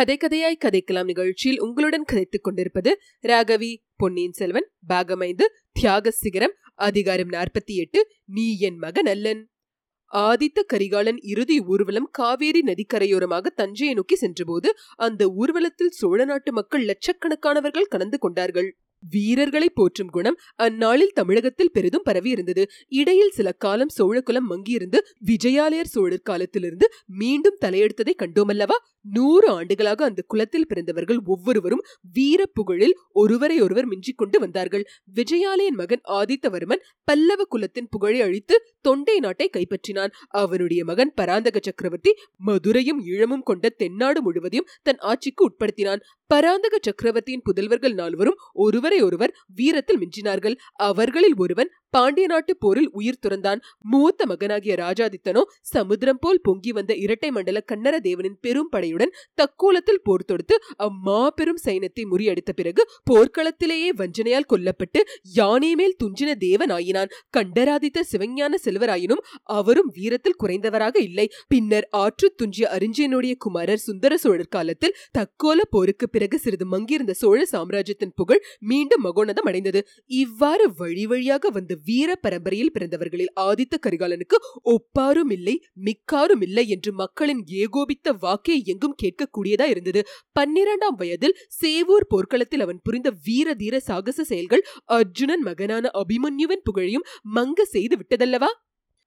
கதை கதையாய் கதைக்கலாம் நிகழ்ச்சியில் உங்களுடன் கதைத்துக் கொண்டிருப்பது ராகவி பொன்னியின் செல்வன் பாகமைந்து தியாக சிகரம் அதிகாரம் நாற்பத்தி எட்டு நீ என் மகன் அல்லன். ஆதித்த கரிகாலன் இறுதி ஊர்வலம் காவேரி நதிக்கரையோரமாக தஞ்சையை நோக்கி சென்றபோது அந்த ஊர்வலத்தில் சோழ நாட்டு மக்கள் லட்சக்கணக்கானவர்கள் கலந்து கொண்டார்கள். வீரர்களை போற்றும் குணம் அந்நாளில் தமிழகத்தில் பெரிதும் பரவியிருந்தது. இடையில் சில காலம் சோழகுலம் மங்கியிருந்து விஜயாலயர் சோழர் காலத்திலிருந்து மீண்டும் தலையெடுத்ததை கண்டோமல்லவா? நூறு ஆண்டுகளாக அந்த குலத்தில் பிறந்தவர்கள் ஒவ்வொருவரும் வீர புகழில் ஒருவரை ஒருவர் மிஞ்சிக் கொண்டு வந்தார்கள். விஜயாலயன் மகன் ஆதித்தவர்மன் பல்லவ குலத்தின் புகழை அழித்து தொண்டை நாட்டை கைப்பற்றினான். அவனுடைய மகன் பராந்தக சக்கரவர்த்தி மதுரையும் ஈழமும் கொண்ட தென்னாடு முழுவதையும் தன் ஆட்சிக்கு உட்படுத்தினான். பராந்தக சக்கரவர்த்தியின் புதல்வர்கள் நால்வரும் ஒருவர் ஒருவர் வீரத்தில் மிஞ்சினார்கள். அவர்களில் ஒருவன் பாண்டிய நாட்டு போரில் உயிர் துறந்தான் மூத்த மகனாகிய ராஜாதித்தனோ சமுத்திரம் போல் பொங்கி வந்த இரட்டை மண்டல கண்ணர தேவனின் பெரும் படையுடன் தக்கோலத்தில் போர் தொடுத்து அம்மாபெரும் சைன்யத்தை முறியடித்த பிறகு போர்க்களத்திலேயே வஞ்சனையால் கொல்லப்பட்டு யானை மேல் துஞ்சின தேவன் ஆயினான் கண்டராதித்த சிவஞான செல்வராயினும் அவரும் வீரத்தில் குறைந்தவராக இல்லை. பின்னர் ஆற்று துஞ்சிய அறிஞ்சியனுடைய குமாரர் சுந்தர சோழர் காலத்தில் தக்கோல போருக்கு பிறகு சிறிது மங்கியிருந்த சோழ சாம்ராஜ்யத்தின் புகழ் மீண்டும் மகோனதம் அடைந்தது. இவ்வாறு வழி வழியாக வந்த வீர பரம்பரையில் பிறந்தவர்களில் ஆதித்த கரிகாலனுக்கு ஒப்பாரும் இல்லை மிக்காரும் இல்லை என்று மக்களின் ஏகோபித்த வாக்கே எங்கும் கேட்கக்கூடியதா இருந்தது. பன்னிரண்டாம் வயதில் சேவூர் போர்க்களத்தில் அவன் புரிந்த வீர தீர சாகச செயல்கள் அர்ஜுனன் மகனான அபிமன்யுவின் புகழையும் மங்க செய்து விட்டதல்லவா?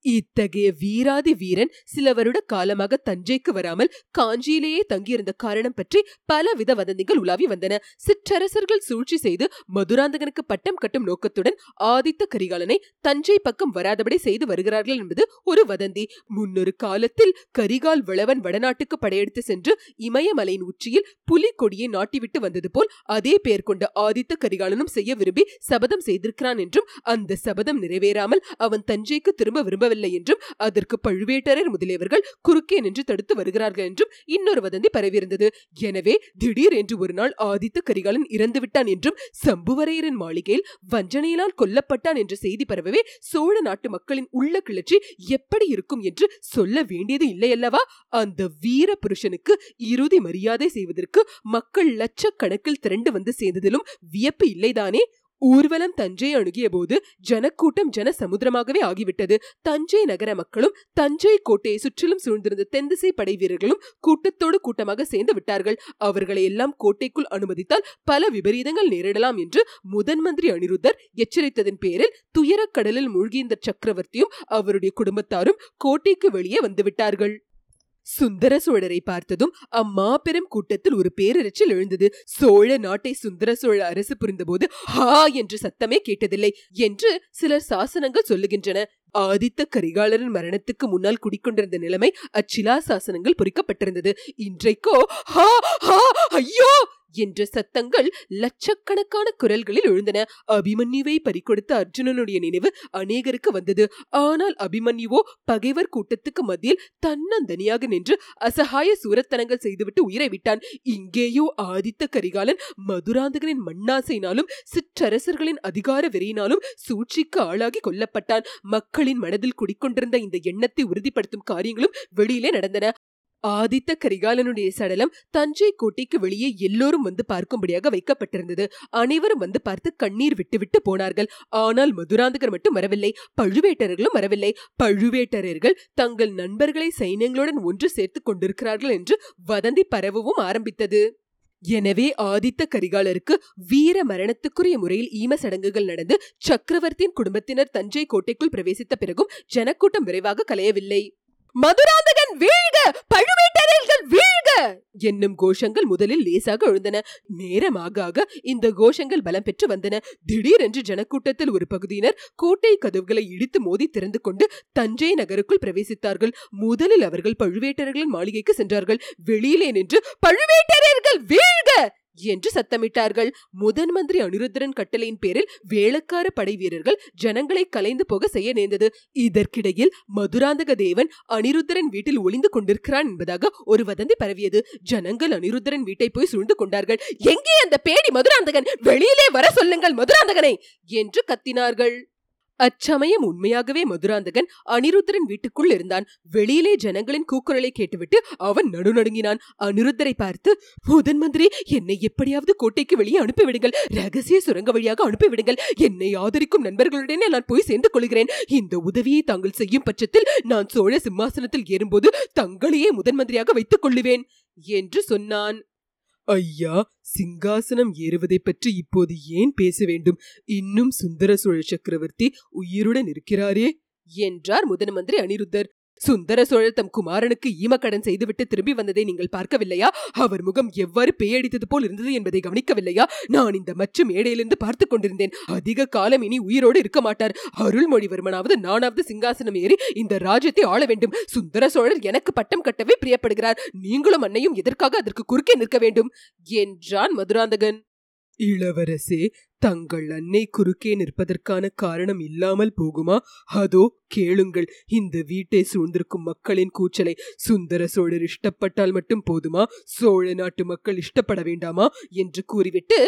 இத்தகைய வீராதி வீரன் சில வருட காலமாக தஞ்சைக்கு வராமல் காஞ்சியிலேயே தங்கியிருந்த காரணம் பற்றி பலவித வதந்திகள் உலாவி வந்தன. சிற்றரசர்கள் சூழ்ச்சி செய்து மதுராந்தகனுக்கு பட்டம் கட்டும் நோக்கத்துடன் ஆதித்த கரிகாலனை தஞ்சை பக்கம் வராதபடி செய்து வருகிறார்கள் என்பது ஒரு வதந்தி. முன்னொரு காலத்தில் கரிகால் வளவன் வடநாட்டுக்கு படையெடுத்து சென்று இமயமலையின் உச்சியில் புலி கொடியை நாட்டிவிட்டு வந்தது போல் அதே பெயர் கொண்ட ஆதித்த கரிகாலனும் செய்ய விரும்பி சபதம் செய்திருக்கிறான் என்றும் அந்த சபதம் நிறைவேறாமல் அவன் தஞ்சைக்கு திரும்ப விரும்ப விரும்பவில்லை என்றும் அதற்கு பழுவேட்டரர் முதலியவர்கள் குறுக்கே நின்று தடுத்து வருகிறார்கள் என்றும் இன்னொரு வதந்தி பரவியிருந்தது. எனவே திடீர் என்று ஒரு நாள் ஆதித்த கரிகாலன் இறந்து விட்டான் என்றும் சம்புவரையரின் மாளிகையில் வஞ்சனையினால் கொல்லப்பட்டான் என்ற செய்தி பரவவே சோழ நாட்டு மக்களின் உள்ள கிளர்ச்சி எப்படி இருக்கும் என்று சொல்ல வேண்டியது இல்லையல்லவா? அந்த வீர புருஷனுக்கு இறுதி மரியாதை செய்வதற்கு மக்கள் லட்சக்கணக்கில் திரண்டு வந்து சேர்ந்ததிலும் வியப்பு இல்லைதானே? ஊர்வலம் தஞ்சை அணுகிய போது ஜனக்கூட்டம் ஜன சமுத்திரமாகவே ஆகிவிட்டது. தஞ்சை நகர மக்களும் தஞ்சை கோட்டையை சுற்றிலும் சூழ்ந்திருந்த தென்திசை படை வீரர்களும் கூட்டத்தோடு கூட்டமாக சேர்ந்து விட்டார்கள். அவர்களை எல்லாம் கோட்டைக்குள் அனுமதித்தால் பல விபரீதங்கள் நேரிடலாம் என்று முதன் மந்திரி அனிருத்தர் எச்சரித்ததன் பேரில் துயரக்கடலில் மூழ்கியிருந்த சக்கரவர்த்தியும் அவருடைய குடும்பத்தாரும் கோட்டைக்கு வெளியே வந்துவிட்டார்கள் சுந்தர சோழரை பார்த்ததும் அம்மாபெரும் கூட்டத்தில் ஒரு பேரரச்சில் எழுந்தது. சோழ நாட்டை சுந்தர சோழ அரசு புரிந்தபோது ஹா என்று சத்தமே கேட்டதில்லை என்று சிலர் சாசனங்கள் சொல்லுகின்றன. ஆதித்த கரிகாலரின் மரணத்துக்கு முன்னால் குடிக்கொண்டிருந்த நிலைமை அச்சிலா சாசனங்கள் பொறிக்கப்பட்டிருந்தது. இன்றைக்கோ ஹா ஹா ஐயோ! என்ற சத்தங்கள் லட்சக்கணக்கான குரல்களில் எழுந்தன. அபிமன்யுவை பறிக்கொடுத்த அர்ஜுனனுடைய நினைவு அநேகருக்கு வந்தது. ஆனால் அபிமன்யுவோ பகைவர் கூட்டத்துக்கு மத்தியில் தன்னந்தனியாக நின்று அசகாய சூரத்தனங்கள் செய்துவிட்டு உயிரை விட்டான். இங்கேயோ ஆதித்த கரிகாலன் மதுராந்தகனின் மண்ணாசையினாலும் சிற்றரசர்களின் அதிகார வெறியினாலும் சூழ்ச்சிக்கு ஆளாகி கொல்லப்பட்டான். மக்களின் மனதில் குடிக்கொண்டிருந்த இந்த எண்ணத்தை உறுதிப்படுத்தும் காரியங்களும் வெளியிலே நடந்தன. ஆதித்த கரிகாலனுடைய சடலம் தஞ்சை கோட்டைக்கு வெளியே எல்லோரும் வந்து பார்க்கும்படியாக வைக்கப்பட்டிருந்தது. அனைவரும் வந்து பார்த்து கண்ணீர் விட்டுவிட்டு போனார்கள். ஆனால் மதுராந்தகர் மட்டும் வரவில்லை. பழுவேட்டரர்களும் வரவில்லை. பழுவேட்டரர்கள் தங்கள் நண்பர்களை சைன்யங்களுடன் ஒன்று சேர்த்துக் கொண்டிருக்கிறார்கள் என்று வதந்தி பரவவும் ஆரம்பித்தது. எனவே ஆதித்த கரிகாலருக்கு வீர மரணத்துக்குரிய முறையில் ஈம சடங்குகள் நடந்து சக்கரவர்த்தியின் குடும்பத்தினர் தஞ்சை கோட்டைக்குள் பிரவேசித்த பிறகும் ஜனக்கூட்டம் விரைவாக கலையவில்லை. மதுராந்தகன் வீ பழுவேட்டரையர்கள் வீழ்க! என்னும் கோஷங்கள் முதலில் லேசாக எழுந்தன. நேரமாக ஆக இந்த கோஷங்கள் பலம் பெற்று வந்தன. திடீரென்று ஜனக்கூட்டத்தில் ஒரு பகுதியினர் கோட்டை கதவுகளை இடித்து மோதி திறந்து கொண்டு தஞ்சை நகருக்குள் பிரவேசித்தார்கள். முதலில் அவர்கள் பழுவேட்டரர்களின் மாளிகைக்கு சென்றார்கள். வெளியிலே நின்று பழுவேட்டரர்கள் வீழ்க! என்று சத்தமிட்டார்கள். முதன் மந்திரி அனிருத்தரன் கட்டளையின் பேரில் வேளக்கார படை வீரர்கள் ஜனங்களை கலைந்து போக செய்ய நேர்ந்தது. இதற்கிடையில் மதுராந்தக தேவன் அனிருத்தரன் வீட்டில் ஒளிந்து கொண்டிருக்கிறான் என்பதாக ஒரு வதந்தி பரவியது. ஜனங்கள் அனிருத்தரன் வீட்டை போய் சூழ்ந்து கொண்டார்கள். எங்கே அந்த பேடி மதுராந்தகன்? வெளியிலே வர சொல்லுங்கள் மதுராந்தகனை! என்று கத்தினார்கள். அச்சமயம் உண்மையாகவே மதுராந்தகன் அனிருத்தரின் வீட்டுக்குள் இருந்தான். வெளியிலே ஜனங்களின் கூக்குரலை கேட்டுவிட்டு அவன் நடுநடுங்கினான். அனிருத்தரை பார்த்து முதன் மந்திரி என்னை எப்படியாவது கோட்டைக்கு வெளியே அனுப்பிவிடுங்கள். ரகசிய சுரங்க வழியாக அனுப்பிவிடுங்கள். என்னை ஆதரிக்கும் நண்பர்களுடனே நான் போய் சேர்ந்து கொள்கிறேன் இந்த உதவியை தாங்கள் செய்யும் பட்சத்தில் நான் சோழ சிம்மாசனத்தில் ஏறும்போது தங்களையே முதன் மந்திரியாக வைத்துக் கொள்ளுவேன் என்று சொன்னான். ஐயா சிங்காசனம் ஏறுவதை பற்றி இப்போது ஏன் பேச வேண்டும்? இன்னும் சுந்தர சோழ சக்கரவர்த்தி உயிருடன் இருக்கிறாரே? என்றார் முதன் மந்திரி அனிருத்தர். சுந்தர சோழர் தம் குமாரனுக்கு ஈமக்கடன் செய்துவிட்டு திரும்பி வந்ததை நீங்கள் பார்க்கவில்லையா? அவர் முகம் எவ்வாறு பேயடித்தது போல் இருந்தது என்பதை கவனிக்கவில்லையா? நான் இந்த மற்ற மேடையிலிருந்து பார்த்துக் கொண்டிருந்தேன். அதிக காலம் இனி உயிரோடு இருக்க மாட்டார். அருள்மொழிவர்மனாவது நானாவது சிங்காசனம் ஏறி இந்த ராஜ்யத்தை ஆள வேண்டும். சுந்தர சோழர் எனக்கு பட்டம் கட்டவே பிரியப்படுகிறார். நீங்களும் அன்னையும் எதற்காக அதற்கு குறுக்கே நிற்க வேண்டும்? என்றான் மதுராந்தகன். இளவரசே தங்கள் அன்னை குறுக்கே நிற்பதற்கான காரணம் இல்லாமல் போகுமா? அதோ கேளுங்கள். இந்த வீட்டை சூழ்ந்திருக்கும் மக்களின் கூச்சலை. சுந்தர சோழர் இஷ்டப்பட்டால் மட்டும் போதுமா? சோழ நாட்டு மக்கள் இஷ்டப்பட வேண்டாமா? என்று கூறிவிட்டு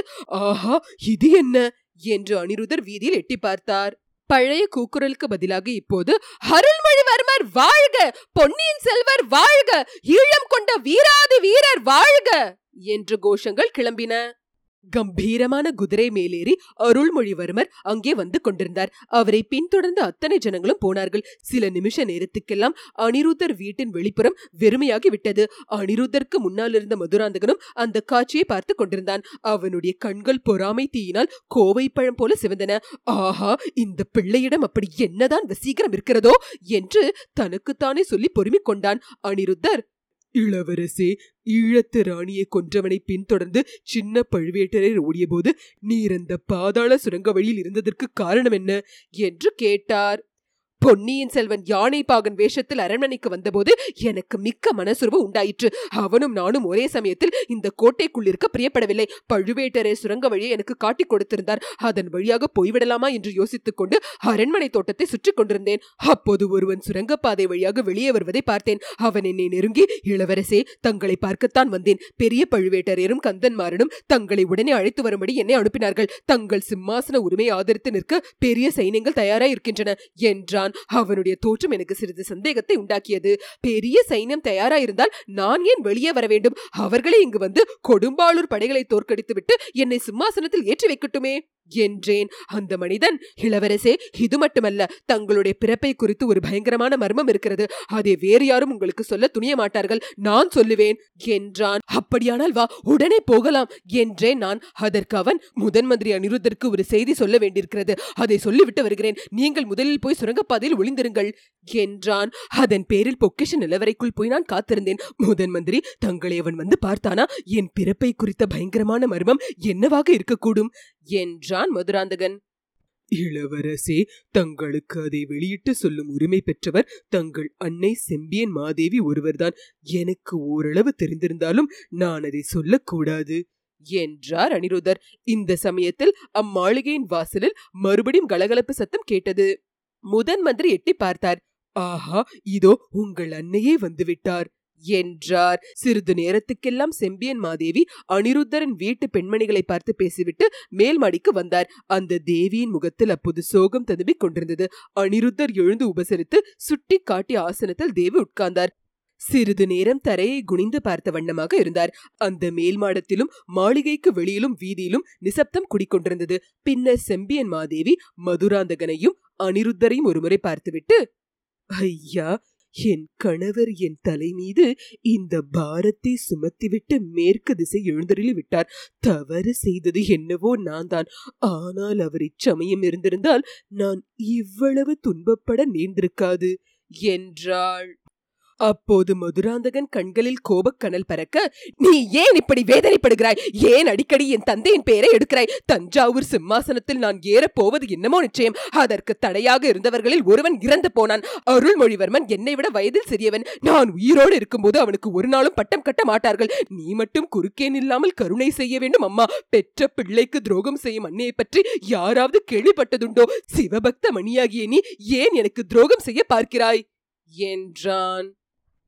ஆஹா இது என்ன? என்று அனிருதர் வீதியில் எட்டி பார்த்தார். பழைய கூக்குரலுக்கு பதிலாக இப்போது அருள்மொழிவர்மர் வாழ்க! பொன்னியின் செல்வர் வாழ்க! ஈழம் கொண்ட வீராதி வீரர் வாழ்க! என்று கோஷங்கள் கிளம்பின. கம்பீரமான குதிரை மேலேறி அருள்மொழிவர்மர் அங்கே வந்து கொண்டிருந்தார். அவரை பின்தொடர்ந்து அத்தனை ஜனங்களும் போனார்கள். சில நிமிஷ நேரத்துக்கெல்லாம் அனிருத்தர் வீட்டின் வெளிப்புறம் வெறுமையாகி விட்டது. அனிருத்தருக்கு முன்னால் இருந்த மதுராந்தகனும் அந்த காட்சியை பார்த்து கொண்டிருந்தான். அவனுடைய கண்கள் பொறாமை தீயினால் கோவை பழம் போல சிவந்தன. ஆஹா இந்த பிள்ளையிடம் அப்படி என்னதான் வசீகரம் இருக்கிறதோ என்று தனக்குத்தானே சொல்லி பொறுமிக் கொண்டான். அனிருத்தர் இளவரசே ஈழத்து ராணியை கொன்றவனை பின்தொடர்ந்து சின்ன பழுவேட்டரர் ஓடியபோது நீர் அந்த பாதாள சுரங்க வழியில் இருந்ததற்கு காரணம் என்ன? என்று கேட்டார். பொன்னியின் செல்வன் யானை பாகன் வேஷத்தில் அரண்மனைக்கு வந்தபோது எனக்கு மிக்க மனசுருவு உண்டாயிற்று. அவனும் நானும் ஒரே சமயத்தில் இந்த கோட்டைக்குள் இருக்க பிரியப்படவில்லை. பழுவேட்டரை சுரங்க வழியை எனக்கு காட்டிக் கொடுத்திருந்தார். அதன் வழியாக போய்விடலாமா என்று யோசித்துக் கொண்டு அரண்மனை தோட்டத்தை சுற்றி கொண்டிருந்தேன். அப்போது ஒருவன் சுரங்கப்பாதை வழியாக வெளியே வருவதை பார்த்தேன். அவன் என்னை நெருங்கி இளவரசே தங்களை பார்க்கத்தான் வந்தேன். பெரிய பழுவேட்டரையரும் கந்தன்மாரனும் தங்களை உடனே அழைத்து வரும்படி என்னை அனுப்பினார்கள். தங்கள் சிம்மாசன உரிமை ஆதரித்து நிற்க பெரிய சைன்யங்கள் தயாராக இருக்கின்றன என்றான். அவனுடைய தோற்றம் எனக்கு சிறிது சந்தேகத்தை உண்டாக்கியது. பெரிய சைன்யம் தயாராயிருந்தால் நான் ஏன் வெளியே வர வேண்டும்? அவர்களே இங்கு வந்து கொடும்பாளூர் படைகளை தோற்கடித்துவிட்டு என்னை சிம்மாசனத்தில் ஏற்றி வைக்கட்டுமே? என்றேன். அந்த மனிதன் இளவரசே இது மட்டுமல்ல தங்களுடைய பிறப்பை குறித்து ஒரு பயங்கரமான மர்மம் இருக்கிறது. அதை வேறு யாரும் உங்களுக்கு சொல்ல துணிய மாட்டார்கள். நான் சொல்லுவேன் என்றான். அப்படியானால் வா உடனே போகலாம் என்றேன் நான். அதற்கு அவன் முதன் மந்திரி அனிருத்தருக்கு ஒரு செய்தி சொல்ல வேண்டியிருக்கிறது. அதை சொல்லிவிட்டு வருகிறேன். நீங்கள் முதலில் போய் சுரங்கப்பாதையில் ஒளிந்திருங்கள் என்றான். அதன் பேரில் பொக்கிஷ நிலவரைக்குள் போய் நான் காத்திருந்தேன். முதன் மந்திரி தங்களை அவன் வந்து பார்த்தானா? என் பிறப்பை குறித்த பயங்கரமான மர்மம் என்னவாக இருக்கக்கூடும்? என்றான் மதுராந்தகன். இளவரசே தங்களுக்கு அதை வெளியிட்டு சொல்லும் உரிமை பெற்றவர் தங்கள் அன்னை செம்பியன் மாதேவி ஒருவர்தான். எனக்கு ஓரளவு தெரிந்திருந்தாலும் நான் அதை சொல்லக்கூடாது என்றார் அனிருதர் இந்த சமயத்தில் அம்மாளிகையின் வாசலில் மறுபடியும் கலகலப்பு சத்தம் கேட்டது. முதன் மந்திரி எட்டி பார்த்தார். ஆஹா இதோ உங்கள் அன்னையே வந்துவிட்டார் என்றார். சிறிது நேரத்துக்கெல்லாம் செம்பியன் மாதேவி அனிருத்தரின் வீட்டு பெண்மணிகளை பார்த்து பேசிவிட்டு மேல் மாடிக்கு வந்தார். அந்த தேவியின் முகத்தில் அப்போது சோகம் ததும்பிக் கொண்டிருந்தது. அனிருத்தர் எழுந்து உபசரித்து சுட்டி காட்டி ஆசனத்தில் தேவி உட்கார்ந்தார். சிறிது நேரம் தரையை குனிந்து பார்த்த வண்ணமாக இருந்தார். அந்த மேல் மாடத்திலும் மாளிகைக்கு வெளியிலும் வீதியிலும் நிசப்தம் குடிக்கொண்டிருந்தது. பின்னர் செம்பியன் மாதேவி மதுராந்தகனையும் அனிருத்தரையும் ஒருமுறை பார்த்துவிட்டு ஐயா என் கணவர் என் தலை மீது இந்த பாரத்தை சுமத்திவிட்டு மேற்கு திசை எழுந்தருளி விட்டார். தவறு செய்தது என்னவோ நான் தான் ஆனால் அவர் இச்சமயம் இருந்திருந்தால் நான் இவ்வளவு துன்பப்பட நேர்ந்திருக்காது என்றாள். அப்போது மதுராந்தகன் கண்களில் கோபக்கனல் பறக்க நீ ஏன் இப்படி வேதனைப்படுகிறாய்? ஏன் அடிக்கடி என் தந்தையின் பெயரை எடுக்கிறாய்? தஞ்சாவூர் சிம்மாசனத்தில் நான் ஏறப் போவது என்னமோ நிச்சயம். அதற்கு தடையாக இருந்தவர்களில் ஒருவன் இறந்து போனான். அருள்மொழிவர்மன் என்னை விட வயதில் சிறியவன். நான் உயிரோடு இருக்கும்போது அவனுக்கு ஒரு நாளும் பட்டம் கட்ட மாட்டார்கள். நீ மட்டும் குறுக்கேன் இல்லாமல் கருணை செய்ய வேண்டும் அம்மா. பெற்ற பிள்ளைக்கு துரோகம் செய்யும் அன்னையை பற்றி யாராவது கேள்விப்பட்டதுண்டோ? சிவபக்த மணியாகிய நீ ஏன் எனக்கு துரோகம் செய்ய பார்க்கிறாய்? என்றான்.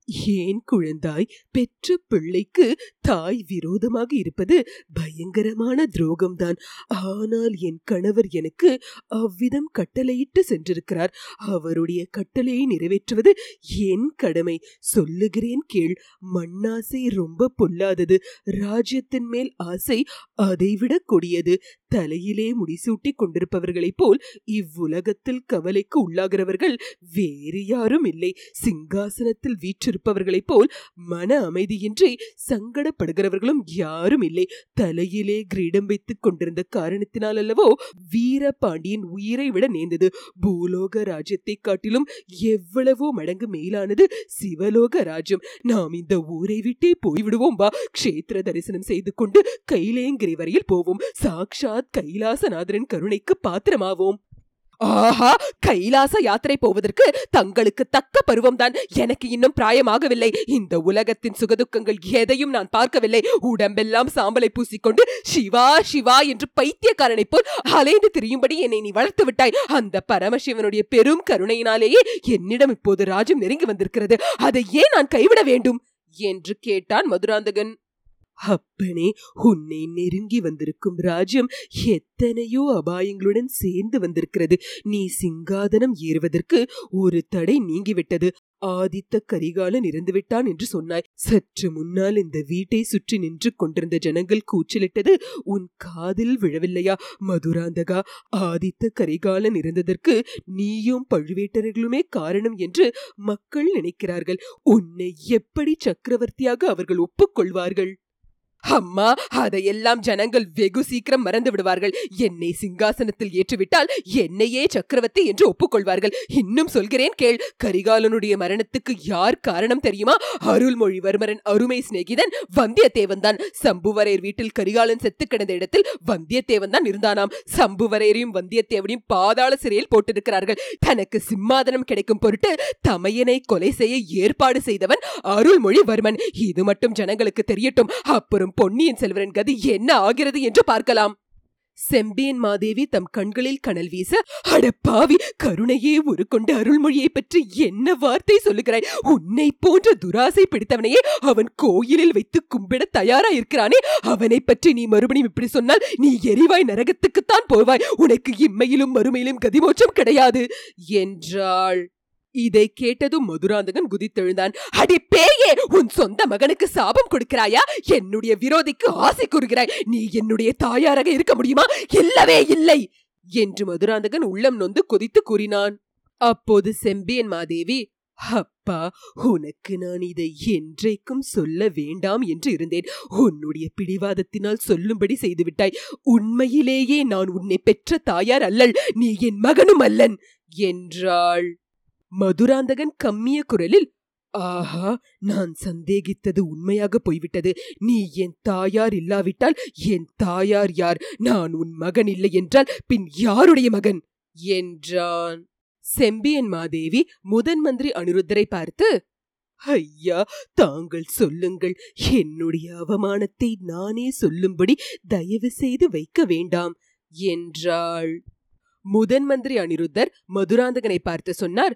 ஏன் குழந்தாய்? பெற்ற பிள்ளைக்கு தாய் விரோதமாக இருப்பது பயங்கரமான துரோகம்தான். ஆனால் என் கணவர் எனக்கு அவ்விதம் கட்டளையிட்டு சென்றிருக்கிறார். அவருடைய கட்டளையை நிறைவேற்றுவது என் கடமை. சொல்லுகிறேன் கேள். மண்ணாசை ரொம்ப பொல்லாதது. ராஜ்யத்தின் மேல் ஆசை அதைவிட கொடியது. தலையிலே முடிசூட்டி கொண்டிருப்பவர்களைப் போல் இவ்வுலகத்தில் கவலைக்கு உள்ளாகிறவர்கள் வேறு யாரும் இல்லை. சிங்காசனத்தில் இருப்பவர்களைப் போல் மன அமைதியின்றி சங்கடப்படுகிறவர்களும் யாரும் இல்லை. தலையிலே கிரீடம் வைத்துக் கொண்டிருந்த காரணத்தினால் அல்லவோ வீரபாண்டியன் உயிரை விட நேர்ந்தது. பூலோக ராஜ்யத்தை காட்டிலும் எவ்வளவோ மடங்கு மேலானது சிவலோக ராஜ்யம். நாம் இந்த ஊரை விட்டே போய்விடுவோம் வா. கஷேத்திர தரிசனம் செய்து கொண்டு கைலேங்கிரி வரையில் போவோம். சாக்ஷாத் கைலாசநாதரின் கருணைக்கு பாத்திரமாவோம். ஆஹா கைலாச யாத்திரை போவதற்கு தங்களுக்கு தக்க பருவம்தான். எனக்கு இன்னும் பிராயமாகவில்லை. இந்த உலகத்தின் சுகதுக்கங்கள் எதையும் நான் பார்க்கவில்லை. உடம்பெல்லாம் சாம்பலை பூசிக்கொண்டு சிவா சிவா என்று பைத்தியக்காரனை போல் அலைந்து திரியும்படி என்னை நீ வளர்த்து விட்டாய். அந்த பரமசிவனுடைய பெரும் கருணையினாலேயே என்னிடம் இப்போது ராஜம் நெருங்கி வந்திருக்கிறது. அதை ஏன் நான் கைவிட வேண்டும்? என்று கேட்டான் மதுராந்தகன். அப்பனே உன்னை நெருங்கி வந்திருக்கும் ராஜ்யம் எத்தனையோ அபாயங்களுடன் சேர்ந்து வந்திருக்கிறது. நீ சிங்காதனம் ஏறுவதற்கு ஒரு தடை நீங்கிவிட்டது. ஆதித்த கரிகாலன் இறந்துவிட்டான் என்று சொன்னாய். சற்று முன்னால் இந்த வீட்டை சுற்றி நின்று கொண்டிருந்த ஜனங்கள் கூச்சலிட்டது. உன் காதில் விழவில்லையா மதுராந்தகா? ஆதித்த கரிகாலன் இறந்ததற்கு நீயும் பழுவேட்டர்களுமே காரணம் என்று மக்கள் நினைக்கிறார்கள். உன்னை எப்படி சக்கரவர்த்தியாக அவர்கள் ஒப்புக்கொள்வார்கள்? அம்மா அதையெல்லாம் ஜனங்கள் வெகு சீக்கிரம் மறந்து விடுவார்கள். என்னை சிங்காசனத்தில் ஏற்றுவிட்டால் என்னையே சக்கரவர்த்தி என்று ஒப்புக்கொள்வார்கள். இன்னும் சொல்கிறேன் கேள் கரிகாலனுடைய மரணத்துக்கு யார் காரணம் தெரியுமா? அருள்மொழிவர்மரன் அருமை சிநேகிதன் வந்தியத்தேவன் தான். சம்புவரையர் வீட்டில் கரிகாலன் செத்து கிடந்த இடத்தில் வந்தியத்தேவன் தான் இருந்தானாம். சம்புவரையரையும் வந்தியத்தேவனையும் பாதாள சிறையில் போட்டிருக்கிறார்கள். தனக்கு சிம்மாதனம் கிடைக்கும் பொருட்டு தமையனை கொலை செய்ய ஏற்பாடு செய்தவன் அருள்மொழிவர்மன். இது மட்டும் ஜனங்களுக்கு தெரியட்டும். அப்புறம் பொன்னியின் செல்வரின் கதி என்ன ஆகிறது என்று பார்க்கலாம். செம்பியன் மாதேவி தம் கண்களில் கனல் வீச அடப்பாவி கருணையே ஒரு கொண்ட அருள்மொழியை பற்றி என்ன வார்த்தை சொல்லுகிறாய்? உன்னை போன்ற துராசை பிடித்தவனையே அவன் கோயிலில் வைத்து கும்பிட தயாரா இருக்கிறானே அவனை பற்றி நீ மறுபடியும் இப்படி சொன்னால் நீ எரிவாய் நரகத்துக்குத்தான் போவாய். உனக்கு இம்மையிலும் மறுமையிலும் கதிமோச்சம் கிடையாது. என்றாள். இதை கேட்டதும் மதுராந்தகன் குதித்தெழுந்தான். அடி பேயே உன் சொந்த மகனுக்கு சாபம் கொடுக்கிறாயா? என்னுடைய விரோதிக்கு ஆசை கூறுகிறாய். நீ என்னுடைய தாயாராக இருக்க முடியுமா? இல்லவே இல்லை என்று மதுராந்தகன் உள்ளம் நொந்து கொதித்து கூறினான். அப்போது செம்பியன் மாதேவி அப்பா உனக்கு நான் இதை என்றைக்கும் சொல்ல வேண்டாம் என்று இருந்தேன். உன்னுடைய பிடிவாதத்தினால் சொல்லும்படி செய்துவிட்டாய் உண்மையிலேயே நான் உன்னை பெற்ற தாயார் அல்லல் நீ என் மகனும் அல்லன் என்றாள். மதுராந்தகன் கம்மிய குரலில் ஆஹா நான் சந்தேகித்தது உண்மையாக போய்விட்டது. நீ என் தாயார் இல்லாவிட்டால் என் தாயார் யார்? நான் உன் மகன் இல்லை என்றால் பின் யாருடைய மகன்? என்றான். செம்பியன் மாதேவி முதன் மந்திரி அனிருத்தரை பார்த்து ஐயா தாங்கள் சொல்லுங்கள். என்னுடைய அவமானத்தை நானே சொல்லும்படி தயவு செய்து வைக்க வேண்டாம் என்றாள். முதன் மந்திரி அனிருத்தர் மதுராந்தகனை பார்த்து சொன்னார்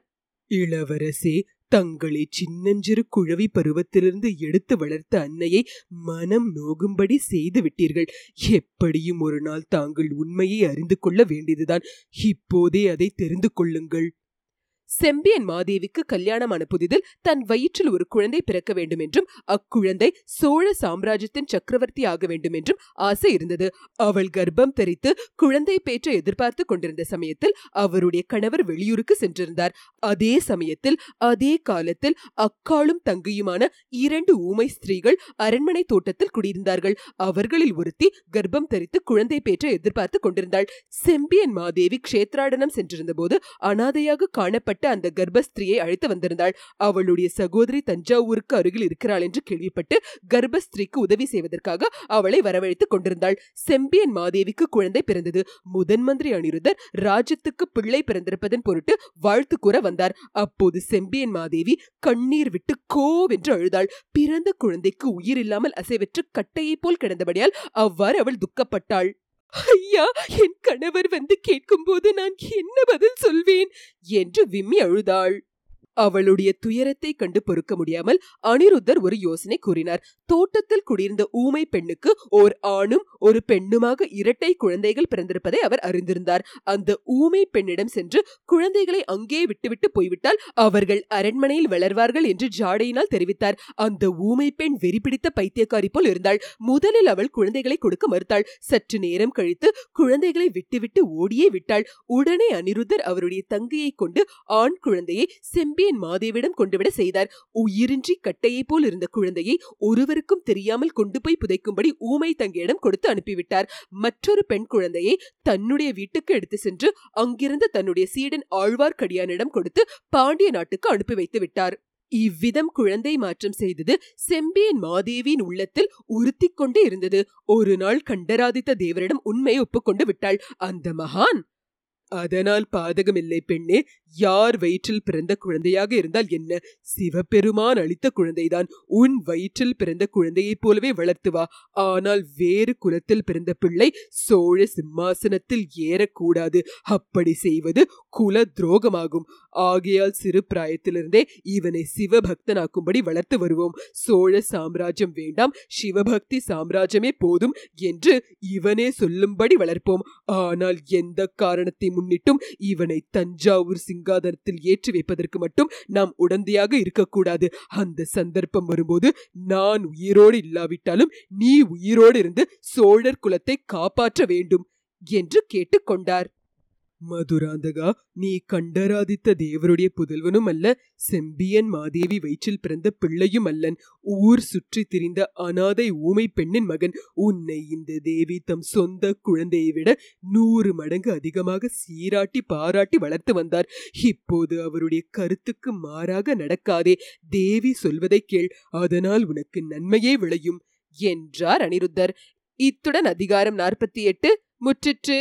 இளவரசே தங்களை சின்னஞ்சிறு குழவி பருவத்திலிருந்து எடுத்து வளர்த்த அன்னையை மனம் நோகும்படி செய்து விட்டீர்கள் எப்படியும் ஒரு நாள் தாங்கள் உண்மையை அறிந்து கொள்ள வேண்டியதுதான். இப்போதே அதை தெரிந்து கொள்ளுங்கள். செம்பியன் மாதேவிக்கு கல்யாணமான புதிதில் தன் வயிற்றில் ஒரு குழந்தை பிறக்க வேண்டும் என்றும் அக்குழந்தை சோழ சாம்ராஜ்யத்தின் சக்கரவர்த்தி ஆக வேண்டும் என்றும் ஆசை இருந்தது. அவள் கர்ப்பம் தெரித்து குழந்தை பேற்ற எதிர்பார்த்து கொண்டிருந்த சமயத்தில் அவருடைய கணவர் வெளியூருக்கு சென்றிருந்தார். அதே சமயத்தில் அதே காலத்தில் அக்காளும் தங்கையுமான இரண்டு ஊமை ஸ்திரீகள் அரண்மனை தோட்டத்தில் குடியிருந்தார்கள். அவர்களில் ஒருத்தி கர்ப்பம் தரித்து குழந்தை பேற்ற எதிர்பார்த்து கொண்டிருந்தாள். செம்பியன் மாதேவி க்ஷேத்ராடனம் சென்றிருந்த போது அனாதையாக காணப்பட்ட அந்த கர்ப்பஸ்திரியை அழைத்து வந்திருந்தாள். அவளுடைய சகோதரி தஞ்சாவூருக்கு அருகில் இருக்கிறாள் என்று கேள்விப்பட்டு கர்ப்பஸ்திரிக்கு உதவி செய்வதற்காக அவளை வரவழைத்துக் கொண்டிருந்தாள். செம்பியன் மாதேவிக்கு குழந்தை பிறந்தது. முதன் மந்திரி அனிருதர் ராஜ்யத்துக்கு பிள்ளை பிறந்திருப்பதன் பொருட்டு வாழ்த்து கூற வந்தார். அப்போது செம்பியன் மாதேவி கண்ணீர் விட்டு கோவென்று அழுதாள். பிறந்த குழந்தைக்கு உயிர் இல்லாமல் அசைவற்று கட்டையைப் போல் கிடந்தபடியால் அவ்வாறு அவள் துக்கப்பட்டாள். ஐயா என் கணவர் வந்து கேட்கும்போது நான் என்ன பதில் சொல்வேன்? என்று விம்மி அழுதாள். அவளுடைய துயரத்தை கண்டு பொறுக்க முடியாமல் அனிருத்தர் ஒரு யோசனை கூறினார். தோட்டத்தில் குடியிருந்த ஊமை பெண்ணுக்கு ஓர் ஆணும் ஒரு பெண்ணுமாக இரட்டை குழந்தைகள் பிறந்திருப்பதை அவர் அறிந்திருந்தார். அந்த ஊமை பெண்ணிடம் சென்று குழந்தைகளை அங்கே விட்டுவிட்டு போய்விட்டால் அவர்கள் அரண்மனையில் வளர்வார்கள் என்று ஜாடையினால் தெரிவித்தார். அந்த ஊமை பெண் வெறிபிடித்த பைத்தியக்காரி போல் இருந்தாள். முதலில் அவள் குழந்தைகளை கொடுக்க மறுத்தாள். சற்று நேரம் கழித்து குழந்தைகளை விட்டுவிட்டு ஓடியே விட்டாள். உடனே அனிருத்தர் அவருடைய தங்கையை கொண்டு ஆண் குழந்தையை செம்பியன் மாதேவிடம் கொண்டுவிட செய்தார். உயிரின்றி கட்டையை போல் இருந்த குழந்தையை ஒருவருக்கும் தெரியாமல் கொண்டு போய் புதைக்கும்படி ஊமை தங்கியிடம் கொடுத்து அனுப்பிவிட்டார். மற்றொரு பெண் குழந்தையை தன்னுடைய வீட்டுக்கு எடுத்து சென்று அங்கிருந்த தன்னுடைய சீடன் ஆழ்வார்க்கடியானிடம் கொடுத்து பாண்டிய நாட்டுக்கு அனுப்பி வைத்து விட்டார். இவ்விதம் குழந்தை மாற்றம் செய்தது செம்பியன் மாதேவியின் உள்ளத்தில் உறுத்தி கொண்டே இருந்தது. ஒரு நாள் கண்டராதித்த தேவரிடம் உண்மையை ஒப்புக்கொண்டு விட்டாள். அந்த மகான் அதனால் பாதகமில்லை பெண்ணே. யார் வயிற்றில் பிறந்த குழந்தையாக இருந்தால் என்ன? சிவபெருமான் அளித்த குழந்தைதான். உன் வயிற்றில் பிறந்த குழந்தையைப் போலவே வளர்த்து வா ஆனால் வேறு குலத்தில் பிறந்த பிள்ளை சோழ சிம்மாசனத்தில் ஏறக்கூடாது. அப்படி செய்வது குல துரோகமாகும். ஆகையால் சிறு பிராயத்திலிருந்தே இவனை சிவபக்தனாக்கும்படி வளர்த்து வருவோம். சோழ சாம்ராஜ்யம் வேண்டாம். சிவபக்தி சாம்ராஜ்யமே போதும் என்று இவனே சொல்லும்படி வளர்ப்போம். ஆனால் எந்த காரணத்தை முன்னிட்டும் இவனை தஞ்சாவூர் சிங்காதனத்தில் ஏற்றி வைப்பதற்கு மட்டும் நாம் உடந்தையாக இருக்கக்கூடாது. அந்த சந்தர்ப்பம் வரும்போது நான் உயிரோடு இல்லாவிட்டாலும் நீ உயிரோடு இருந்து சோழர் குலத்தை காப்பாற்ற வேண்டும் என்று கேட்டுக்கொண்டார். மதுராந்தகா நீ கண்டராதித்த தேவருடைய புதல்வனும் அல்ல செம்பியன் மாதேவி வயிற்றில் பிறந்த பிள்ளையும் அல்லன். ஊர் சுற்றி திரிந்த அனாதை ஊமை பெண்ணின் மகன். உன்னை இந்த தேவி தம் சொந்த குழந்தையை விட நூறு மடங்கு அதிகமாக சீராட்டி பாராட்டி வளர்த்து வந்தார். இப்போது அவருடைய கருத்துக்கு மாறாக நடக்காதே. தேவி சொல்வதை கேள். அதனால் உனக்கு நன்மையே விளையும் என்றார் அனிருத்தர். இத்துடன் அதிகாரம் நாற்பத்தி எட்டு முற்றிற்று.